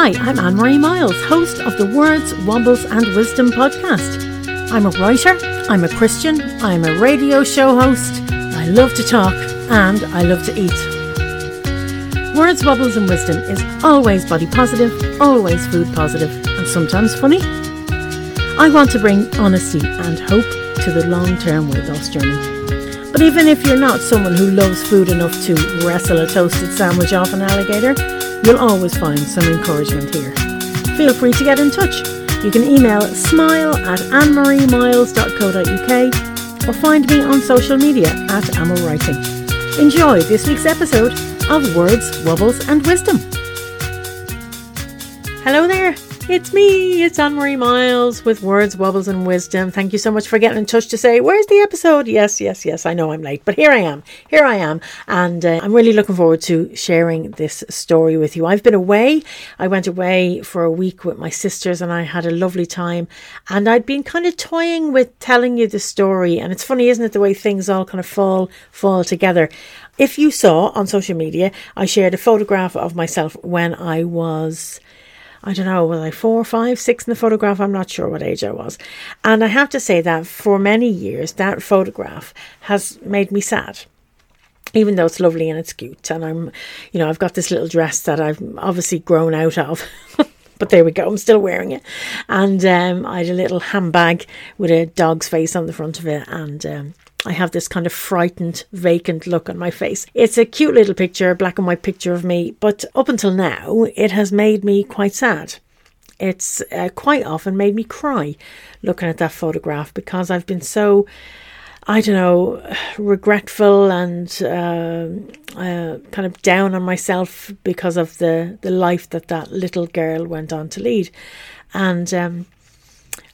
Hi, I'm Anne Marie Miles, host of the Words, Wobbles and Wisdom podcast. I'm a writer, I'm a Christian, I'm a radio show host, I love to talk, and I love to eat. Words, Wobbles and Wisdom is always body positive, always food positive, and sometimes funny. I want to bring honesty and hope to the long term weight loss journey. But even if you're not someone who loves food enough to wrestle a toasted sandwich off an alligator, You'll always find some encouragement here. Feel free to get in touch. You can email smile at annemariemiles.co.uk or find me on social media at Amo Writing. Enjoy this week's episode of Words, Wobbles and Wisdom. Hello there. It's me, it's Anne Marie Miles with Words, Wobbles, and Wisdom. Thank you so much for getting in touch to say, Where's the episode? Yes, yes, yes, I know I'm late, but here I am. Here I am. And uh, I'm really looking forward to sharing this story with you. I've been away. I went away for a week with my sisters and I had a lovely time. And I'd been kind of toying with telling you the story. And it's funny, isn't it, the way things all kind of fall, fall together. If you saw on social media, I shared a photograph of myself when I was I don't know, was I four, five, six in the photograph? I'm not sure what age I was. And I have to say that for many years, that photograph has made me sad. Even though it's lovely and it's cute, and I'm, you know, I've got this little dress that I've obviously grown out of, but there we go, I'm still wearing it. And um, I had a little handbag with a dog's face on the front of it, and um, I have this kind of frightened, vacant look on my face. It's a cute little picture, black and white picture of me, but up until now, it has made me quite sad. It's uh, quite often made me cry looking at that photograph because I've been so, I don't know, regretful and uh, uh, kind of down on myself because of the, the life that that little girl went on to lead. And um,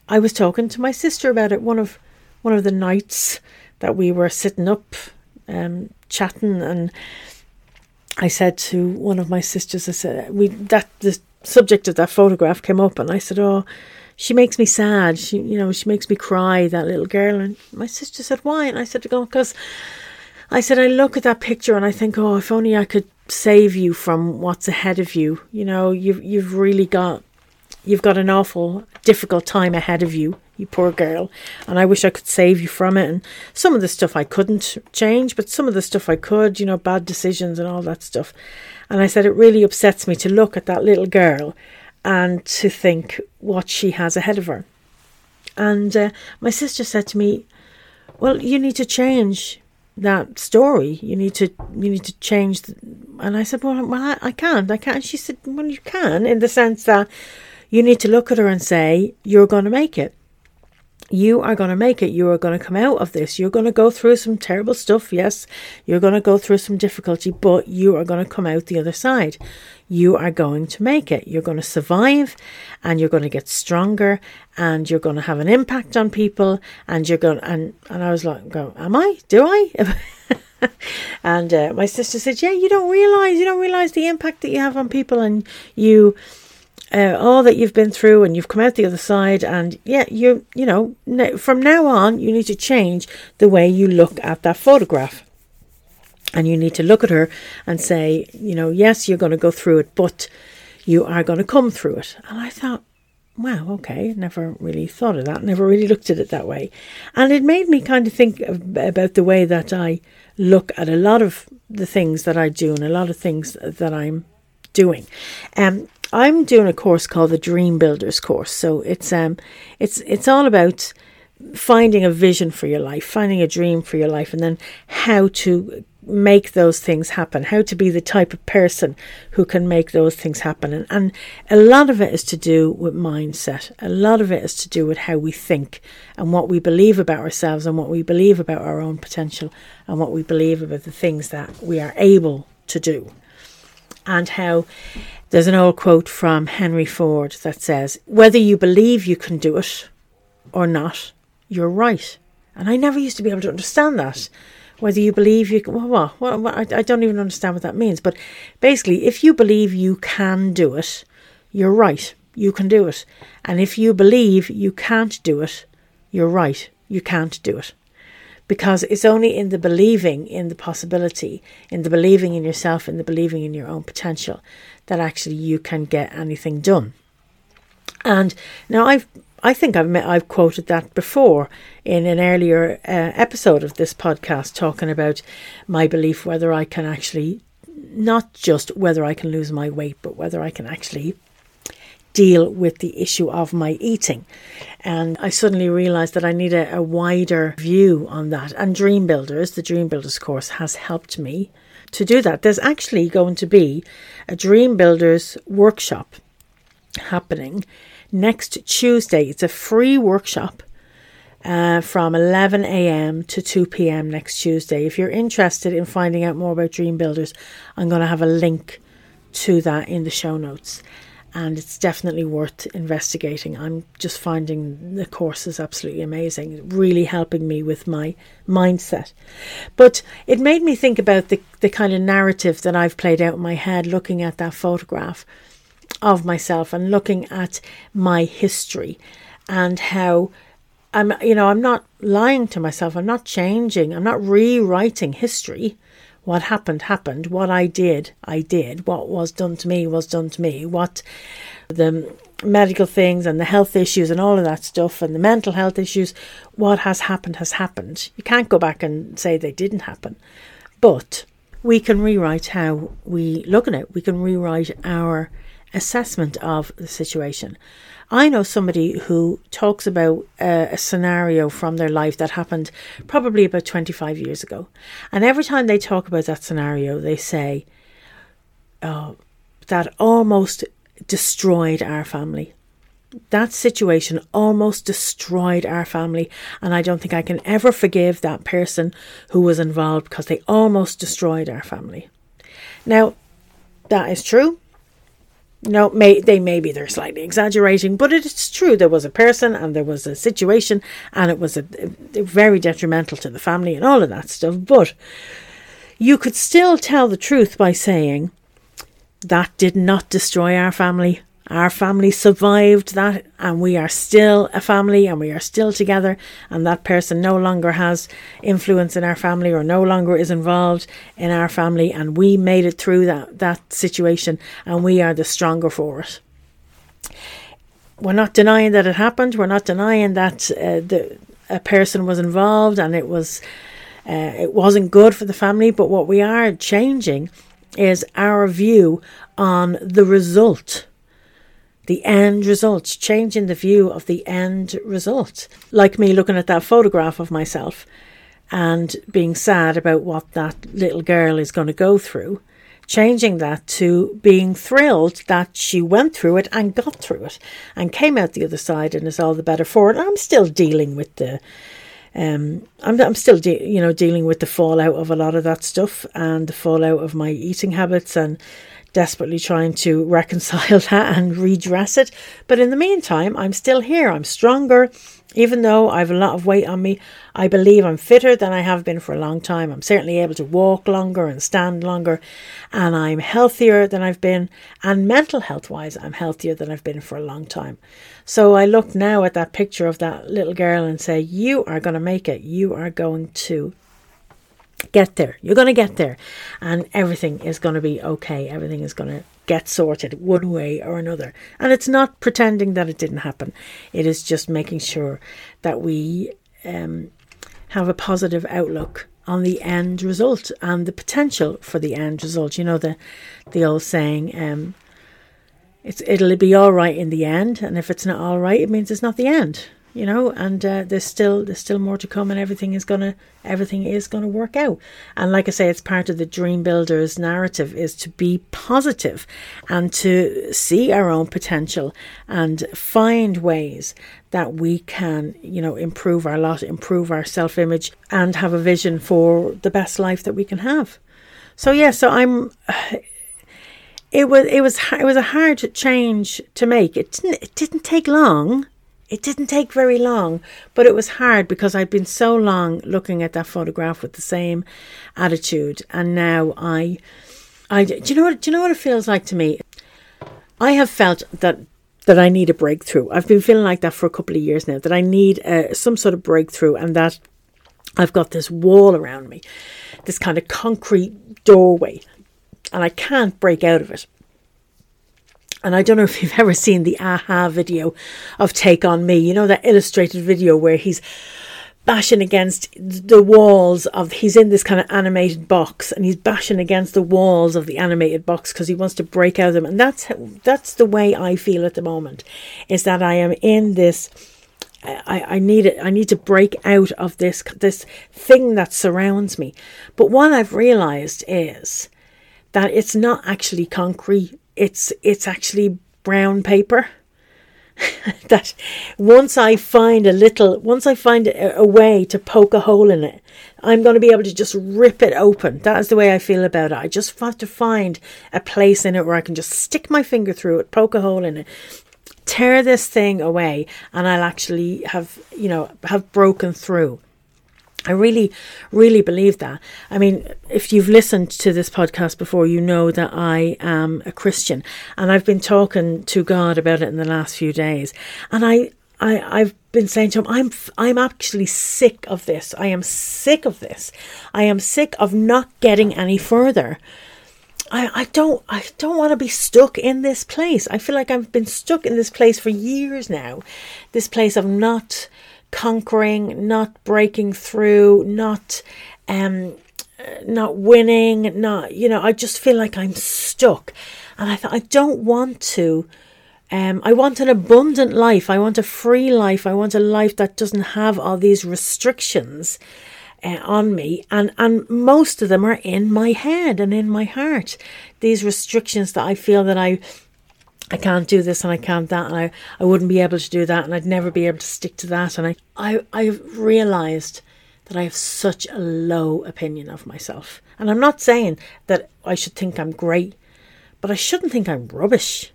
I was talking to my sister about it one of one of the nights that we were sitting up um, chatting and I said to one of my sisters, I said, we that the subject of that photograph came up and I said, Oh, she makes me sad. She you know, she makes me cry, that little girl and my sister said, Why? And I said, because I said, I look at that picture and I think, Oh, if only I could save you from what's ahead of you. You know, you've you've really got you've got an awful difficult time ahead of you you poor girl. And I wish I could save you from it. And some of the stuff I couldn't change, but some of the stuff I could, you know, bad decisions and all that stuff. And I said, it really upsets me to look at that little girl and to think what she has ahead of her. And uh, my sister said to me, well, you need to change that story. You need to you need to change. The, and I said, well, well, I, I can't. I can't. She said, well, you can in the sense that you need to look at her and say, you're going to make it you are going to make it. You are going to come out of this. You're going to go through some terrible stuff. Yes, you're going to go through some difficulty, but you are going to come out the other side. You are going to make it. You're going to survive and you're going to get stronger and you're going to have an impact on people. And you're going, and, and I was like, go, am I? Do I? and uh, my sister said, yeah, you don't realize, you don't realize the impact that you have on people and you, uh, all that you've been through and you've come out the other side and yeah you you know from now on you need to change the way you look at that photograph. And you need to look at her and say you know yes you're going to go through it but you are going to come through it. And i thought wow okay never really thought of that never really looked at it that way. And it made me kind of think of, about the way that i look at a lot of the things that i do and a lot of things that i'm doing. Um I'm doing a course called the Dream Builders course. So it's um it's it's all about finding a vision for your life, finding a dream for your life and then how to make those things happen, how to be the type of person who can make those things happen. And, and a lot of it is to do with mindset. A lot of it is to do with how we think and what we believe about ourselves and what we believe about our own potential and what we believe about the things that we are able to do. And how there's an old quote from Henry Ford that says, Whether you believe you can do it or not, you're right. And I never used to be able to understand that. Whether you believe you can, well, well, well I, I don't even understand what that means. But basically, if you believe you can do it, you're right. You can do it. And if you believe you can't do it, you're right. You can't do it. Because it's only in the believing in the possibility, in the believing in yourself, in the believing in your own potential, that actually you can get anything done. And now I've I think I've met, I've quoted that before in an earlier uh, episode of this podcast, talking about my belief whether I can actually not just whether I can lose my weight, but whether I can actually deal with the issue of my eating. And I suddenly realized that I need a, a wider view on that. And Dream Builders, the Dream Builders course, has helped me to do that. There's actually going to be a Dream Builders workshop happening next Tuesday. It's a free workshop. Uh, from 11 a.m. to 2 p.m. next Tuesday. If you're interested in finding out more about Dream Builders, I'm going to have a link to that in the show notes and it's definitely worth investigating. I'm just finding the course is absolutely amazing, really helping me with my mindset. But it made me think about the, the kind of narrative that I've played out in my head looking at that photograph of myself and looking at my history and how I'm you know I'm not lying to myself I'm not changing I'm not rewriting history what happened happened. What I did, I did. What was done to me was done to me. What the medical things and the health issues and all of that stuff and the mental health issues, what has happened has happened. You can't go back and say they didn't happen. But we can rewrite how we look at it. We can rewrite our assessment of the situation. I know somebody who talks about a, a, scenario from their life that happened probably about 25 years ago. And every time they talk about that scenario, they say, oh, that almost destroyed our family. That situation almost destroyed our family. And I don't think I can ever forgive that person who was involved because they almost destroyed our family. Now, that is true. No, may they they're slightly exaggerating, but it's true. There was a person and there was a situation, and it was a, a, very detrimental to the family and all of that stuff. But you could still tell the truth by saying that did not destroy our family. Our family survived that, and we are still a family, and we are still together. And that person no longer has influence in our family, or no longer is involved in our family. And we made it through that that situation, and we are the stronger for it. We're not denying that it happened. We're not denying that uh, the a person was involved, and it was uh, it wasn't good for the family. But what we are changing is our view on the result the end result, changing the view of the end result. Like me looking at that photograph of myself and being sad about what that little girl is going to go through, changing that to being thrilled that she went through it and got through it and came out the other side and is all the better for it. I'm still dealing with the. Um, I'm, I'm still, de- you know, dealing with the fallout of a lot of that stuff and the fallout of my eating habits and desperately trying to reconcile that and redress it. But in the meantime, I'm still here. I'm stronger. Even though I've a lot of weight on me, I believe I'm fitter than I have been for a long time. I'm certainly able to walk longer and stand longer, and I'm healthier than I've been. And mental health wise, I'm healthier than I've been for a long time. So I look now at that picture of that little girl and say, You are going to make it. You are going to get there. You're going to get there. And everything is going to be okay. Everything is going to get sorted one way or another. And it's not pretending that it didn't happen, it is just making sure that we um, have a positive outlook on the end result and the potential for the end result. You know, the, the old saying, um, it's, it'll be all right in the end. And if it's not all right, it means it's not the end you know, and uh, there's still there's still more to come, and everything is gonna everything is gonna work out. And like I say, it's part of the dream builders narrative is to be positive and to see our own potential and find ways that we can, you know, improve our lot, improve our self image, and have a vision for the best life that we can have. So yeah, so I'm. It was it was it was a hard change to make. It didn't it didn't take long it didn't take very long, but it was hard because I'd been so long looking at that photograph with the same attitude, and now I, I do you know what do you know what it feels like to me? I have felt that that I need a breakthrough. I've been feeling like that for a couple of years now. That I need uh, some sort of breakthrough, and that I've got this wall around me, this kind of concrete doorway, and I can't break out of it. And I don't know if you've ever seen the a-ha video of Take On Me, you know, that illustrated video where he's bashing against the walls of he's in this kind of animated box and he's bashing against the walls of the animated box because he wants to break out of them. And that's that's the way I feel at the moment is that I am in this I, I need it I need to break out of this this thing that surrounds me. But what I've realized is that it's not actually concrete it's it's actually brown paper that once I find a little, once I find a, a, way to poke a hole in it, I'm going to be able to just rip it open. That is the way I feel about it. I just have to find a place in it where I can just stick my finger through it, poke a hole in it, tear this thing away, and I'll actually have, you know, have broken through. I really, really believe that. I mean, if you've listened to this podcast before, you know that I am a Christian, and I've been talking to God about it in the last few days. And I, I, I've been saying to him, I'm, I'm actually sick of this. I am sick of this. I am sick of not getting any further. I, I don't, I don't want to be stuck in this place. I feel like I've been stuck in this place for years now. This place of not conquering, not breaking through, not um, not winning, not you know. I just feel like I'm stuck, and I thought I don't want to. Um, I want an abundant life. I want a free life. I want a life that doesn't have all these restrictions uh, on me, and and most of them are in my head and in my heart. These restrictions that I feel that I I can't do this and I can't that and I, I wouldn't be able to do that and I'd never be able to stick to that and I, I I've realized that I have such a low opinion of myself. And I'm not saying that I should think I'm great, but I shouldn't think I'm rubbish.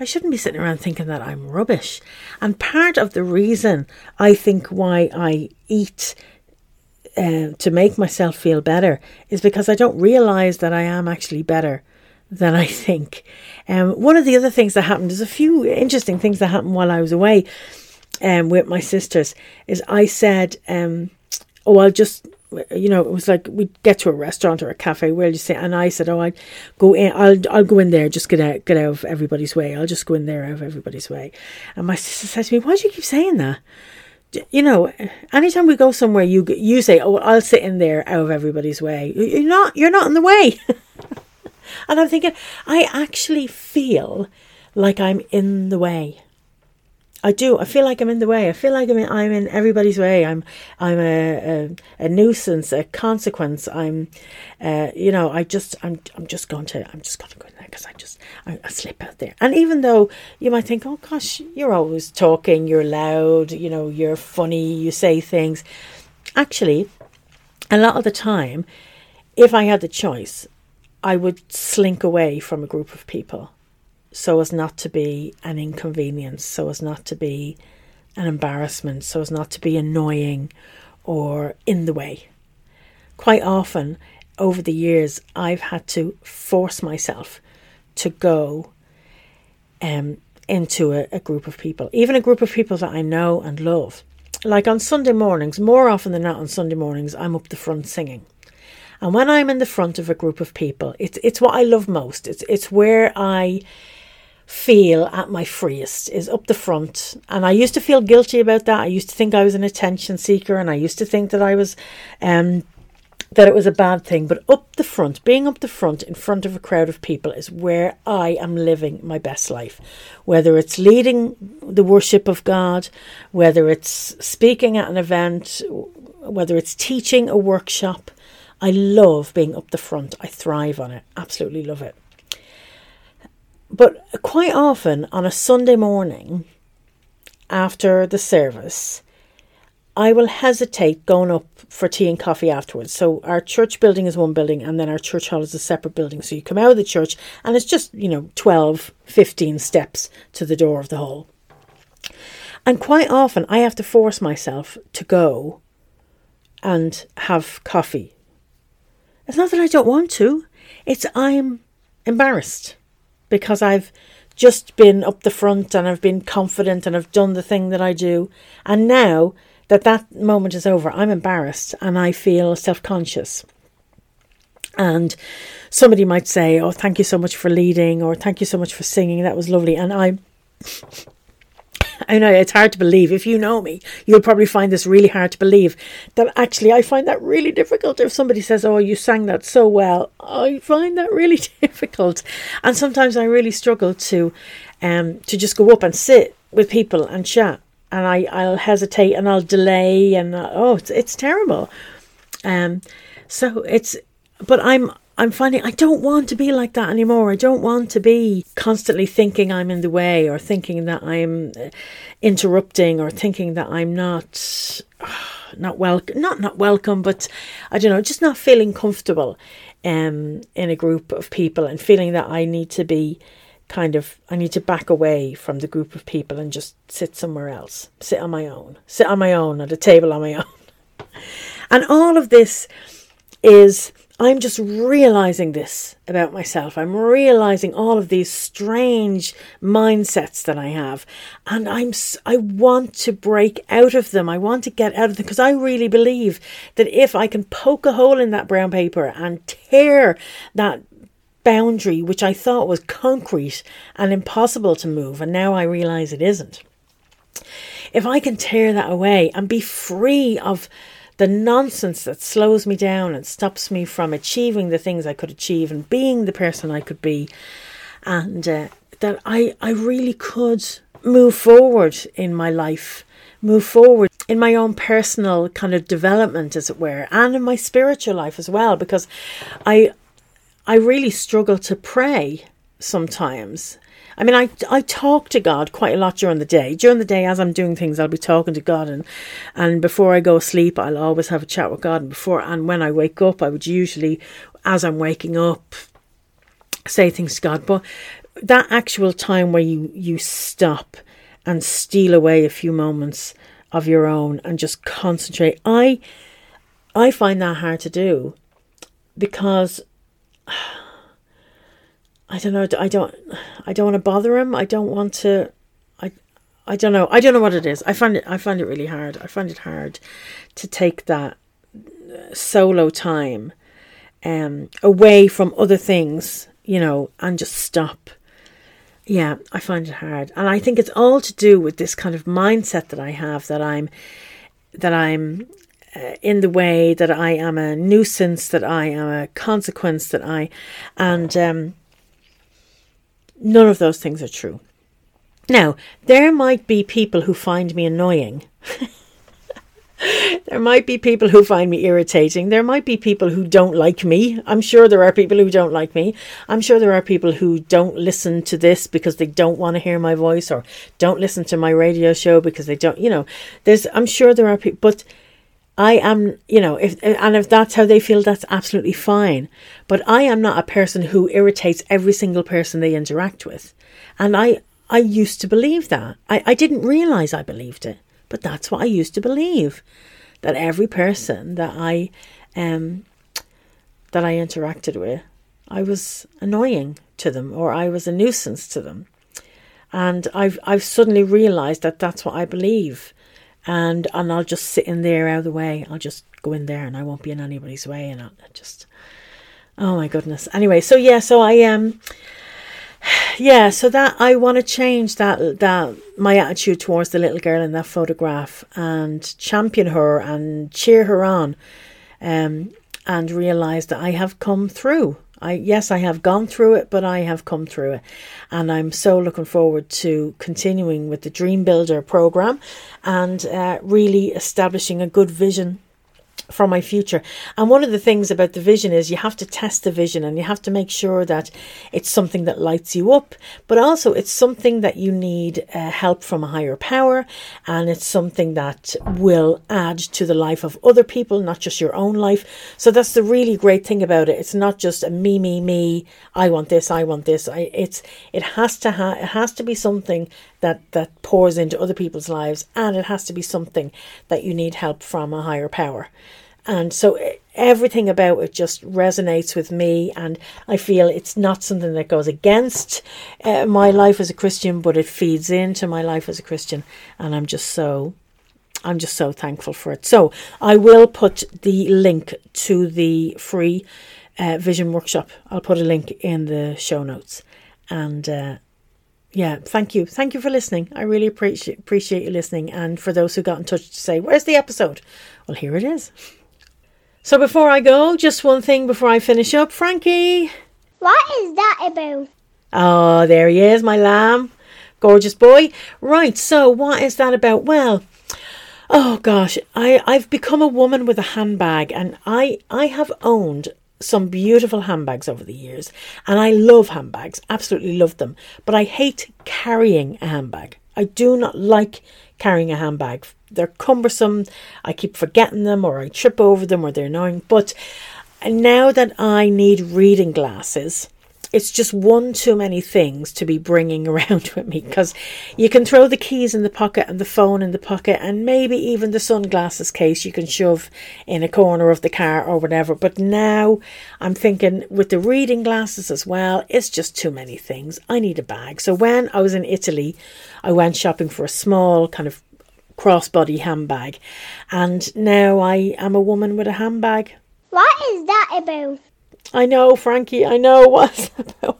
I shouldn't be sitting around thinking that I'm rubbish. And part of the reason I think why I eat uh, to make myself feel better is because I don't realize that I am actually better than I think. Um, one of the other things that happened, there's a few interesting things that happened while I was away um, with my sisters, is I said, um, oh, I'll just, you know, it was like we'd get to a restaurant or a cafe, where you say, and I said, oh, I'd go in, I'll, I'll go in there, just get out, get out of everybody's way. I'll just go in there out of everybody's way. And my sister said to me, why do you keep saying that? you know, anytime we go somewhere, you you say, "Oh, I'll sit in there out of everybody's way." You're not. You're not in the way. And I'm thinking, I actually feel like I'm in the way. I do. I feel like I'm in the way. I feel like I'm in, I'm in everybody's way. I'm I'm a, a, a nuisance, a consequence. I'm, uh, you know, I just I'm I'm just going to I'm just going to go in there because I just I, I, slip out there. And even though you might think, oh gosh, you're always talking, you're loud, you know, you're funny, you say things. Actually, a lot of the time, if I had the choice, I would slink away from a group of people so as not to be an inconvenience, so as not to be an embarrassment, so as not to be annoying or in the way. Quite often over the years, I've had to force myself to go um, into a, a group of people, even a group of people that I know and love. Like on Sunday mornings, more often than not on Sunday mornings, I'm up the front singing. And when I'm in the front of a group of people, it's it's what I love most. It's it's where I feel at my freest is up the front. And I used to feel guilty about that. I used to think I was an attention seeker and I used to think that I was um that it was a bad thing. But up the front, being up the front in front of a crowd of people is where I am living my best life. Whether it's leading the worship of God, whether it's speaking at an event, whether it's teaching a workshop, I love being up the front. I thrive on it. Absolutely love it. But quite often on a Sunday morning after the service, I will hesitate going up for tea and coffee afterwards. So our church building is one building and then our church hall is a separate building. So you come out of the church and it's just, you know, 12, 15 steps to the door of the hall. And quite often I have to force myself to go and have coffee it's not that I don't want to, it's I'm embarrassed because I've just been up the front and I've been confident and I've done the thing that I do. And now that that moment is over, I'm embarrassed and I feel self conscious. And somebody might say, Oh, thank you so much for leading, or thank you so much for singing. That was lovely. And I. I know it's hard to believe. If you know me, you'll probably find this really hard to believe. That actually, I find that really difficult. If somebody says, "Oh, you sang that so well," I find that really difficult, and sometimes I really struggle to, um, to just go up and sit with people and chat, and I I'll hesitate and I'll delay, and uh, oh, it's it's terrible. Um, so it's, but I'm I'm finding I don't want to be like that anymore. I don't want to be constantly thinking I'm in the way or thinking that I'm uh, interrupting or thinking that I'm not not welcome not not welcome but I don't know just not feeling comfortable um in a group of people and feeling that I need to be kind of I need to back away from the group of people and just sit somewhere else sit on my own sit on my own at a table on my own and all of this is I'm just realizing this about myself. I'm realizing all of these strange mindsets that I have, and I'm I want to break out of them. I want to get out of them because I really believe that if I can poke a hole in that brown paper and tear that boundary, which I thought was concrete and impossible to move, and now I realize it isn't. If I can tear that away and be free of the nonsense that slows me down and stops me from achieving the things I could achieve and being the person I could be, and uh, that I, I really could move forward in my life, move forward in my own personal kind of development, as it were, and in my spiritual life as well, because I I really struggle to pray sometimes I mean, I, I talk to God quite a lot during the day. During the day, as I'm doing things, I'll be talking to God, and and before I go sleep, I'll always have a chat with God. And before and when I wake up, I would usually, as I'm waking up, say things to God. But that actual time where you you stop and steal away a few moments of your own and just concentrate, I I find that hard to do because I don't know. I don't. I don't want to bother him. I don't want to. I. I don't know. I don't know what it is. I find it. I find it really hard. I find it hard to take that solo time, um, away from other things. You know, and just stop. Yeah, I find it hard, and I think it's all to do with this kind of mindset that I have that I'm, that I'm uh, in the way that I am a nuisance, that I am a consequence, that I, and um, None of those things are true. Now, there might be people who find me annoying. there might be people who find me irritating. There might be people who don't like me. I'm sure there are people who don't like me. I'm sure there are people who don't listen to this because they don't want to hear my voice or don't listen to my radio show because they don't, you know, there's, I'm sure there are people, but I am, you know, if and if that's how they feel, that's absolutely fine. But I am not a person who irritates every single person they interact with. And I I used to believe that. I, I didn't realize I believed it, but that's what I used to believe. That every person that I um that I interacted with, I was annoying to them or I was a nuisance to them. And I've I've suddenly realized that that's what I believe and and I'll just sit in there out of the way. I'll just go in there and I won't be in anybody's way and I'll just oh my goodness. Anyway, so yeah, so I um yeah, so that I want to change that that my attitude towards the little girl in that photograph and champion her and cheer her on um and realize that I have come through I yes, I have gone through it, but I have come through it, and I'm so looking forward to continuing with the Dream Builder program and uh, really establishing a good vision for my future. And one of the things about the vision is you have to test the vision and you have to make sure that it's something that lights you up, but also it's something that you need uh, help from a higher power and it's something that will add to the life of other people, not just your own life. So that's the really great thing about it. It's not just a me, me, me. I want this. I want this. I, it's it has to ha- it has to be something that that pours into other people's lives and it has to be something that you need help from a higher power and so everything about it just resonates with me and i feel it's not something that goes against uh, my life as a christian but it feeds into my life as a christian and i'm just so I'm just so thankful for it. So I will put the link to the free uh, vision workshop. I'll put a link in the show notes. And uh, yeah, thank you. Thank you for listening. I really appreciate appreciate you listening. And for those who got in touch to say, where's the episode? Well, here it is. So before I go, just one thing before I finish up. Frankie. What is that about? Oh, there he is, my lamb. Gorgeous boy. Right, so what is that about? Well, oh gosh, I, I've become a woman with a handbag and I, I have owned some beautiful handbags over the years and I love handbags, absolutely love them, but I hate carrying a handbag. I do not like carrying a handbag. They're cumbersome. I keep forgetting them or I trip over them or they're annoying. But now that I need reading glasses, it's just one too many things to be bringing around with me because you can throw the keys in the pocket and the phone in the pocket and maybe even the sunglasses case you can shove in a corner of the car or whatever. But now I'm thinking with the reading glasses as well, it's just too many things. I need a bag. So when I was in Italy, I went shopping for a small kind of crossbody handbag and now I am a woman with a handbag. What is that about? I know, Frankie. I know what's. I know.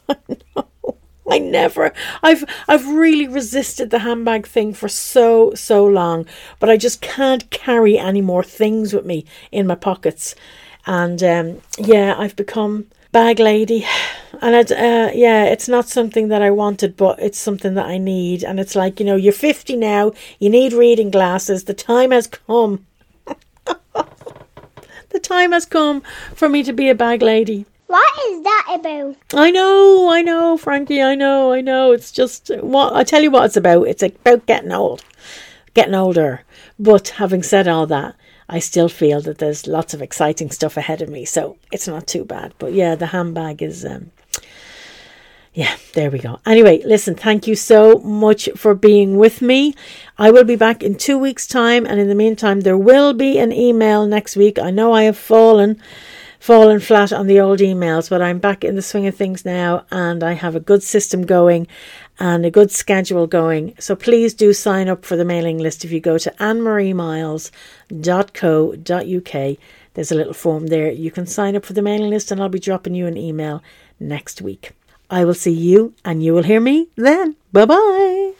I never. I've I've really resisted the handbag thing for so so long, but I just can't carry any more things with me in my pockets, and um, yeah, I've become bag lady, and it, uh, yeah, it's not something that I wanted, but it's something that I need, and it's like you know, you're fifty now, you need reading glasses. The time has come the time has come for me to be a bag lady. What is that about? I know, I know, Frankie, I know, I know. It's just what I tell you what it's about. It's about getting old, getting older. But having said all that, I still feel that there's lots of exciting stuff ahead of me, so it's not too bad. But yeah, the handbag is um, yeah, there we go. Anyway, listen, thank you so much for being with me. I will be back in two weeks' time, and in the meantime, there will be an email next week. I know I have fallen fallen flat on the old emails, but I'm back in the swing of things now and I have a good system going and a good schedule going. So please do sign up for the mailing list if you go to annemariemiles.co.uk. There's a little form there. You can sign up for the mailing list and I'll be dropping you an email next week. I will see you and you will hear me then. Bye bye.